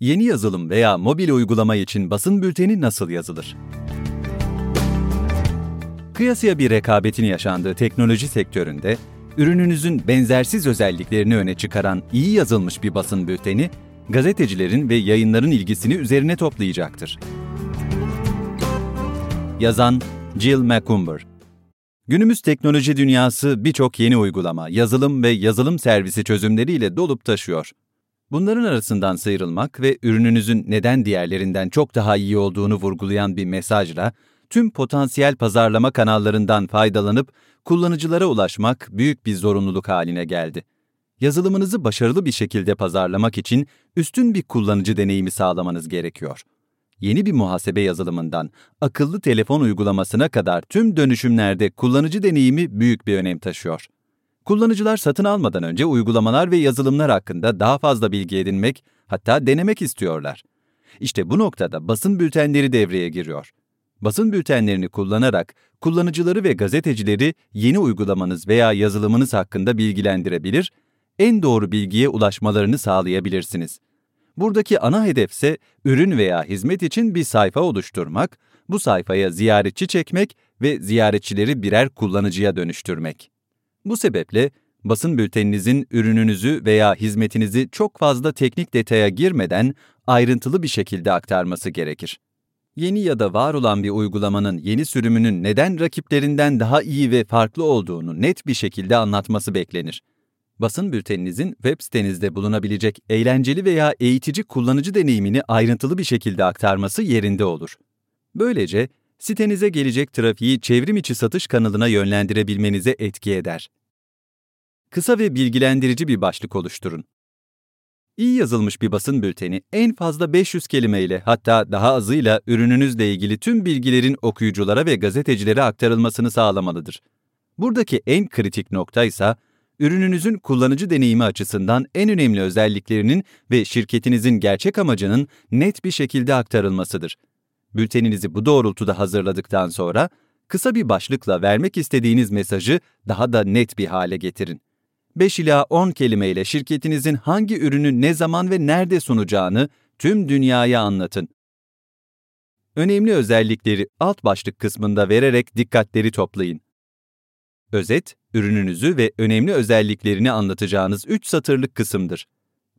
Yeni yazılım veya mobil uygulama için basın bülteni nasıl yazılır? Kıyasıya bir rekabetin yaşandığı teknoloji sektöründe, ürününüzün benzersiz özelliklerini öne çıkaran iyi yazılmış bir basın bülteni, gazetecilerin ve yayınların ilgisini üzerine toplayacaktır. Yazan Jill McCumber Günümüz teknoloji dünyası birçok yeni uygulama, yazılım ve yazılım servisi çözümleriyle dolup taşıyor. Bunların arasından sıyrılmak ve ürününüzün neden diğerlerinden çok daha iyi olduğunu vurgulayan bir mesajla tüm potansiyel pazarlama kanallarından faydalanıp kullanıcılara ulaşmak büyük bir zorunluluk haline geldi. Yazılımınızı başarılı bir şekilde pazarlamak için üstün bir kullanıcı deneyimi sağlamanız gerekiyor. Yeni bir muhasebe yazılımından akıllı telefon uygulamasına kadar tüm dönüşümlerde kullanıcı deneyimi büyük bir önem taşıyor. Kullanıcılar satın almadan önce uygulamalar ve yazılımlar hakkında daha fazla bilgi edinmek, hatta denemek istiyorlar. İşte bu noktada basın bültenleri devreye giriyor. Basın bültenlerini kullanarak kullanıcıları ve gazetecileri yeni uygulamanız veya yazılımınız hakkında bilgilendirebilir, en doğru bilgiye ulaşmalarını sağlayabilirsiniz. Buradaki ana hedefse ürün veya hizmet için bir sayfa oluşturmak, bu sayfaya ziyaretçi çekmek ve ziyaretçileri birer kullanıcıya dönüştürmek. Bu sebeple basın bülteninizin ürününüzü veya hizmetinizi çok fazla teknik detaya girmeden ayrıntılı bir şekilde aktarması gerekir. Yeni ya da var olan bir uygulamanın yeni sürümünün neden rakiplerinden daha iyi ve farklı olduğunu net bir şekilde anlatması beklenir. Basın bülteninizin web sitenizde bulunabilecek eğlenceli veya eğitici kullanıcı deneyimini ayrıntılı bir şekilde aktarması yerinde olur. Böylece sitenize gelecek trafiği çevrim içi satış kanalına yönlendirebilmenize etki eder. Kısa ve bilgilendirici bir başlık oluşturun. İyi yazılmış bir basın bülteni en fazla 500 kelimeyle hatta daha azıyla ürününüzle ilgili tüm bilgilerin okuyuculara ve gazetecilere aktarılmasını sağlamalıdır. Buradaki en kritik nokta ise ürününüzün kullanıcı deneyimi açısından en önemli özelliklerinin ve şirketinizin gerçek amacının net bir şekilde aktarılmasıdır. Bülteninizi bu doğrultuda hazırladıktan sonra kısa bir başlıkla vermek istediğiniz mesajı daha da net bir hale getirin. 5 ila 10 kelimeyle şirketinizin hangi ürünü ne zaman ve nerede sunacağını tüm dünyaya anlatın. Önemli özellikleri alt başlık kısmında vererek dikkatleri toplayın. Özet, ürününüzü ve önemli özelliklerini anlatacağınız 3 satırlık kısımdır.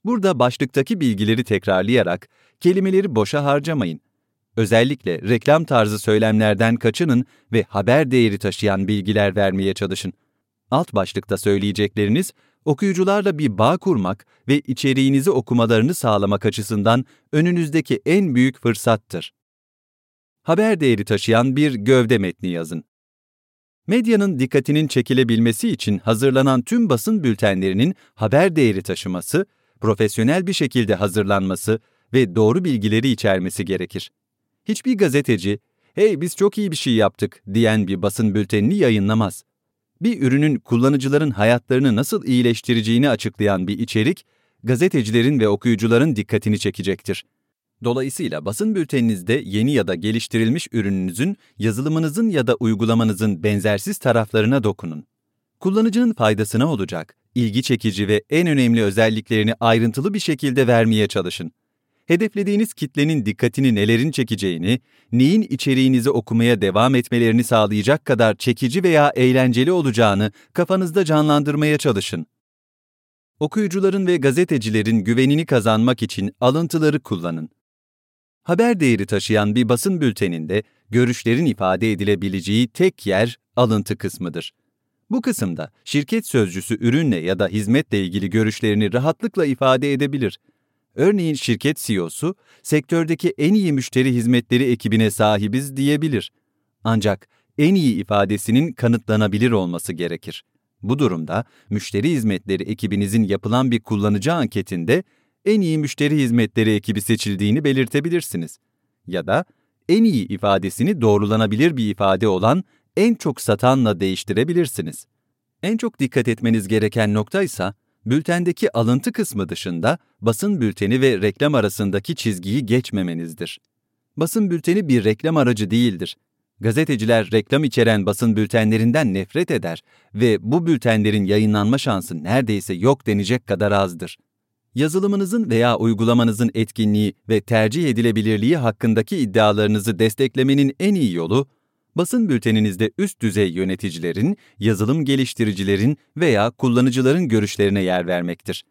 Burada başlıktaki bilgileri tekrarlayarak kelimeleri boşa harcamayın. Özellikle reklam tarzı söylemlerden kaçının ve haber değeri taşıyan bilgiler vermeye çalışın. Alt başlıkta söyleyecekleriniz, okuyucularla bir bağ kurmak ve içeriğinizi okumalarını sağlamak açısından önünüzdeki en büyük fırsattır. Haber değeri taşıyan bir gövde metni yazın. Medyanın dikkatinin çekilebilmesi için hazırlanan tüm basın bültenlerinin haber değeri taşıması, profesyonel bir şekilde hazırlanması ve doğru bilgileri içermesi gerekir. Hiçbir gazeteci, "Hey biz çok iyi bir şey yaptık." diyen bir basın bültenini yayınlamaz. Bir ürünün kullanıcıların hayatlarını nasıl iyileştireceğini açıklayan bir içerik, gazetecilerin ve okuyucuların dikkatini çekecektir. Dolayısıyla basın bülteninizde yeni ya da geliştirilmiş ürününüzün, yazılımınızın ya da uygulamanızın benzersiz taraflarına dokunun. Kullanıcının faydasına olacak, ilgi çekici ve en önemli özelliklerini ayrıntılı bir şekilde vermeye çalışın. Hedeflediğiniz kitlenin dikkatini nelerin çekeceğini, neyin içeriğinizi okumaya devam etmelerini sağlayacak kadar çekici veya eğlenceli olacağını kafanızda canlandırmaya çalışın. Okuyucuların ve gazetecilerin güvenini kazanmak için alıntıları kullanın. Haber değeri taşıyan bir basın bülteninde görüşlerin ifade edilebileceği tek yer alıntı kısmıdır. Bu kısımda şirket sözcüsü ürünle ya da hizmetle ilgili görüşlerini rahatlıkla ifade edebilir. Örneğin şirket CEO'su, sektördeki en iyi müşteri hizmetleri ekibine sahibiz diyebilir. Ancak en iyi ifadesinin kanıtlanabilir olması gerekir. Bu durumda müşteri hizmetleri ekibinizin yapılan bir kullanıcı anketinde en iyi müşteri hizmetleri ekibi seçildiğini belirtebilirsiniz. Ya da en iyi ifadesini doğrulanabilir bir ifade olan en çok satanla değiştirebilirsiniz. En çok dikkat etmeniz gereken nokta ise bültendeki alıntı kısmı dışında basın bülteni ve reklam arasındaki çizgiyi geçmemenizdir. Basın bülteni bir reklam aracı değildir. Gazeteciler reklam içeren basın bültenlerinden nefret eder ve bu bültenlerin yayınlanma şansı neredeyse yok denecek kadar azdır. Yazılımınızın veya uygulamanızın etkinliği ve tercih edilebilirliği hakkındaki iddialarınızı desteklemenin en iyi yolu, basın bülteninizde üst düzey yöneticilerin, yazılım geliştiricilerin veya kullanıcıların görüşlerine yer vermektir.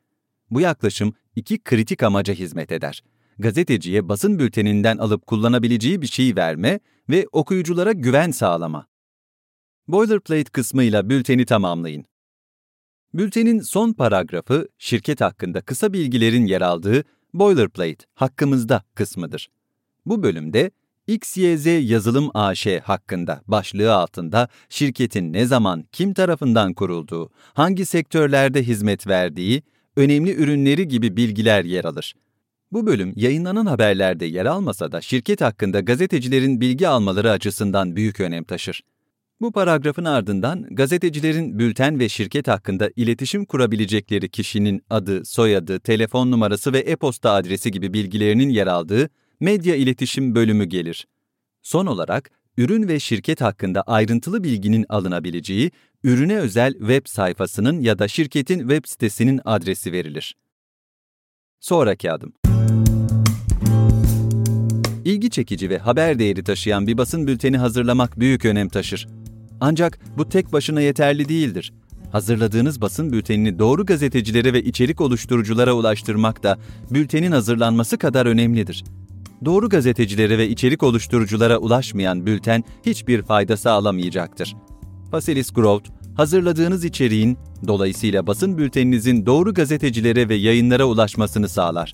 Bu yaklaşım iki kritik amaca hizmet eder. Gazeteciye basın bülteninden alıp kullanabileceği bir şey verme ve okuyuculara güven sağlama. Boilerplate kısmıyla bülteni tamamlayın. Bültenin son paragrafı şirket hakkında kısa bilgilerin yer aldığı Boilerplate hakkımızda kısmıdır. Bu bölümde XYZ Yazılım AŞ hakkında başlığı altında şirketin ne zaman, kim tarafından kurulduğu, hangi sektörlerde hizmet verdiği, önemli ürünleri gibi bilgiler yer alır. Bu bölüm yayınlanan haberlerde yer almasa da şirket hakkında gazetecilerin bilgi almaları açısından büyük önem taşır. Bu paragrafın ardından gazetecilerin bülten ve şirket hakkında iletişim kurabilecekleri kişinin adı, soyadı, telefon numarası ve e-posta adresi gibi bilgilerinin yer aldığı medya iletişim bölümü gelir. Son olarak ürün ve şirket hakkında ayrıntılı bilginin alınabileceği ürüne özel web sayfasının ya da şirketin web sitesinin adresi verilir. Sonraki adım. İlgi çekici ve haber değeri taşıyan bir basın bülteni hazırlamak büyük önem taşır. Ancak bu tek başına yeterli değildir. Hazırladığınız basın bültenini doğru gazetecilere ve içerik oluşturuculara ulaştırmak da bültenin hazırlanması kadar önemlidir. Doğru gazetecilere ve içerik oluşturuculara ulaşmayan bülten hiçbir fayda sağlamayacaktır. Facilis Growth, hazırladığınız içeriğin, dolayısıyla basın bülteninizin doğru gazetecilere ve yayınlara ulaşmasını sağlar.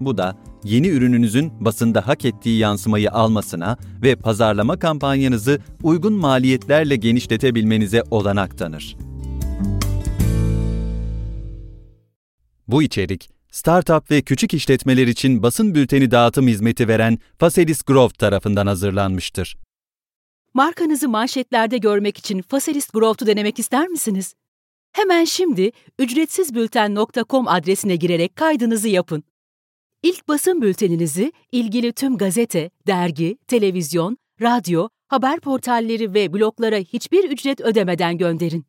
Bu da yeni ürününüzün basında hak ettiği yansımayı almasına ve pazarlama kampanyanızı uygun maliyetlerle genişletebilmenize olanak tanır. Bu içerik, startup ve küçük işletmeler için basın bülteni dağıtım hizmeti veren Faselis Growth tarafından hazırlanmıştır. Markanızı manşetlerde görmek için Faselis Growth'u denemek ister misiniz? Hemen şimdi ücretsizbülten.com adresine girerek kaydınızı yapın. İlk basın bülteninizi ilgili tüm gazete, dergi, televizyon, radyo, haber portalleri ve bloglara hiçbir ücret ödemeden gönderin.